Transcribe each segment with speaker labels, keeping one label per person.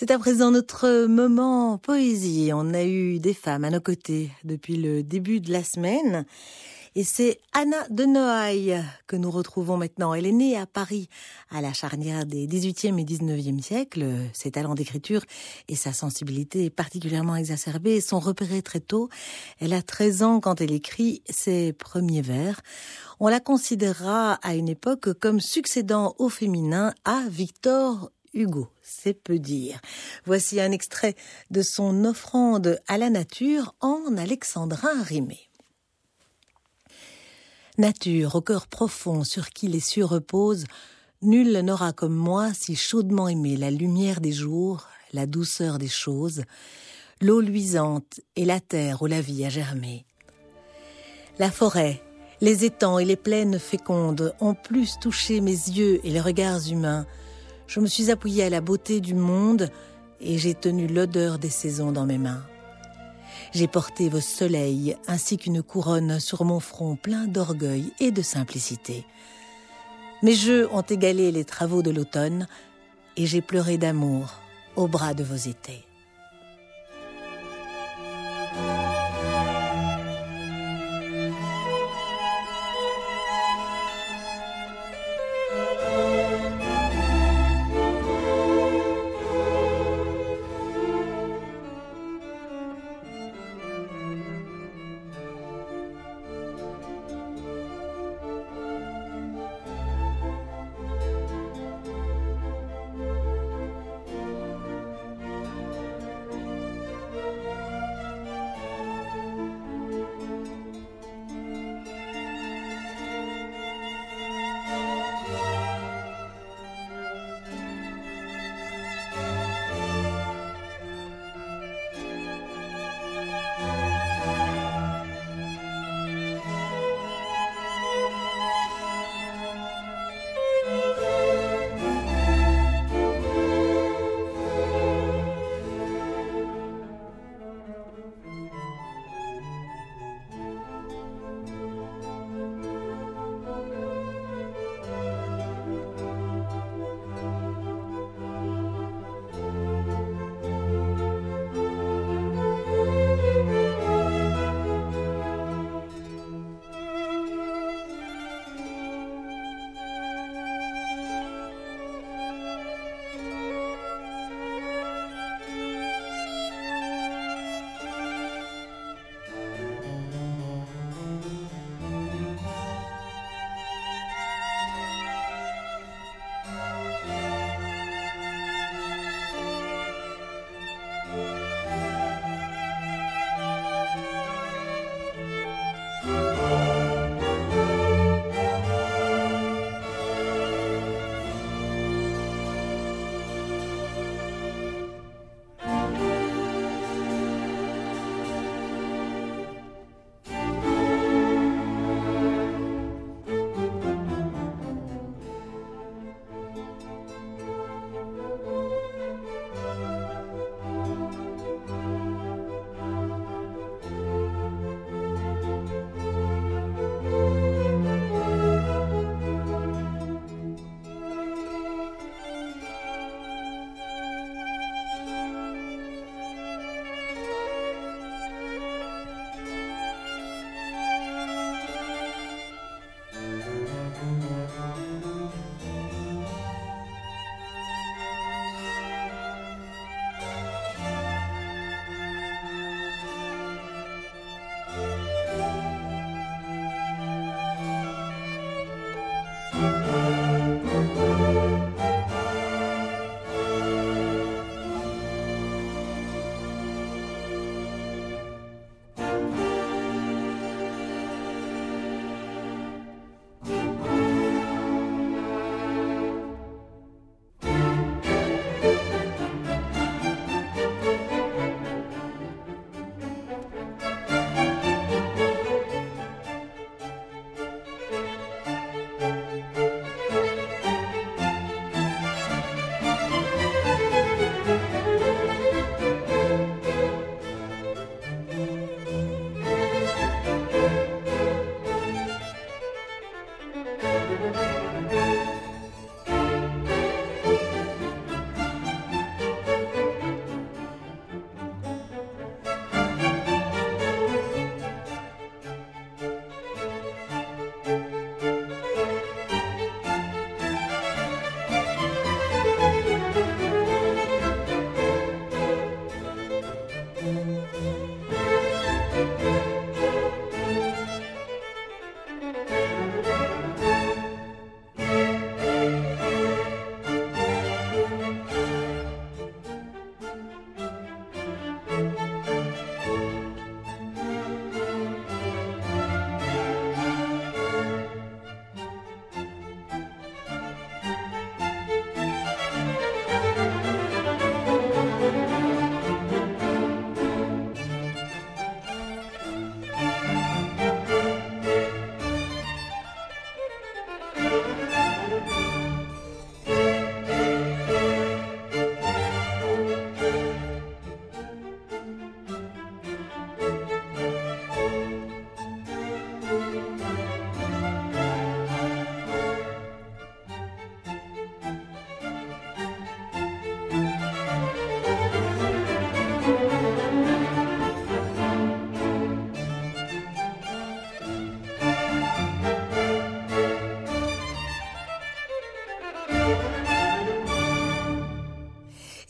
Speaker 1: C'est à présent notre moment poésie. On a eu des femmes à nos côtés depuis le début de la semaine. Et c'est Anna de Noailles que nous retrouvons maintenant. Elle est née à Paris à la charnière des 18e et 19e siècles. Ses talents d'écriture et sa sensibilité particulièrement exacerbée sont repérés très tôt. Elle a 13 ans quand elle écrit ses premiers vers. On la considérera à une époque comme succédant au féminin à Victor Hugo, c'est peu dire. Voici un extrait de son offrande à la nature en alexandrin rimé. Nature, au cœur profond sur qui les cieux reposent, nul n'aura comme moi si chaudement aimé la lumière des jours, la douceur des choses, l'eau luisante et la terre où la vie a germé. La forêt, les étangs et les plaines fécondes ont plus touché mes yeux et les regards humains je me suis appuyée à la beauté du monde et j'ai tenu l'odeur des saisons dans mes mains. J'ai porté vos soleils ainsi qu'une couronne sur mon front plein d'orgueil et de simplicité. Mes jeux ont égalé les travaux de l'automne et j'ai pleuré d'amour au bras de vos étés.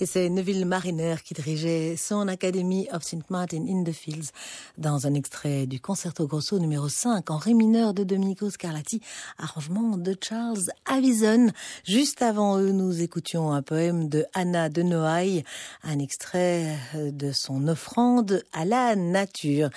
Speaker 1: Et c'est Neville Mariner qui dirigeait son Academy of St. Martin in the Fields dans un extrait du Concerto Grosso numéro 5 en ré mineur de Domenico Scarlatti, arrangement de Charles Avison. Juste avant eux, nous écoutions un poème de Anna de Noailles, un extrait de son offrande à la nature.